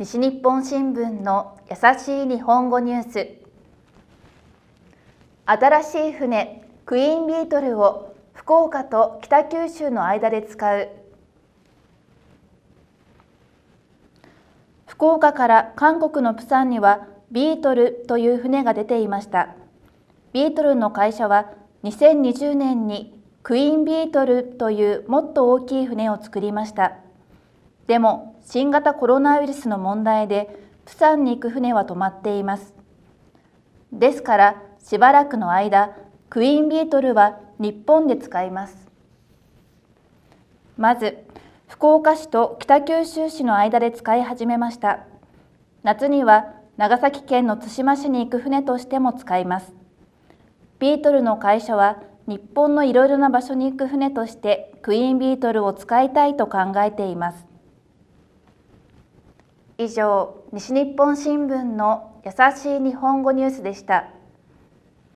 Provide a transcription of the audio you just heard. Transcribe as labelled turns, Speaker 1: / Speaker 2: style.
Speaker 1: 西日本新聞の優しい日本語ニュース。新しい船クイーンビートルを福岡と北九州の間で使う。福岡から韓国のプサンにはビートルという船が出ていました。ビートルの会社は2020年にクイーンビートルというもっと大きい船を作りました。でも新型コロナウイルスの問題でプサンに行く船は止まっています。ですからしばらくの間クイーンビートルは日本で使います。まず福岡市と北九州市の間で使い始めました。夏には長崎県の対馬市に行く船としても使います。ビートルの会社は日本のいろいろな場所に行く船としてクイーンビートルを使いたいと考えています。以上西日本新聞の優しい日本語ニュースでした。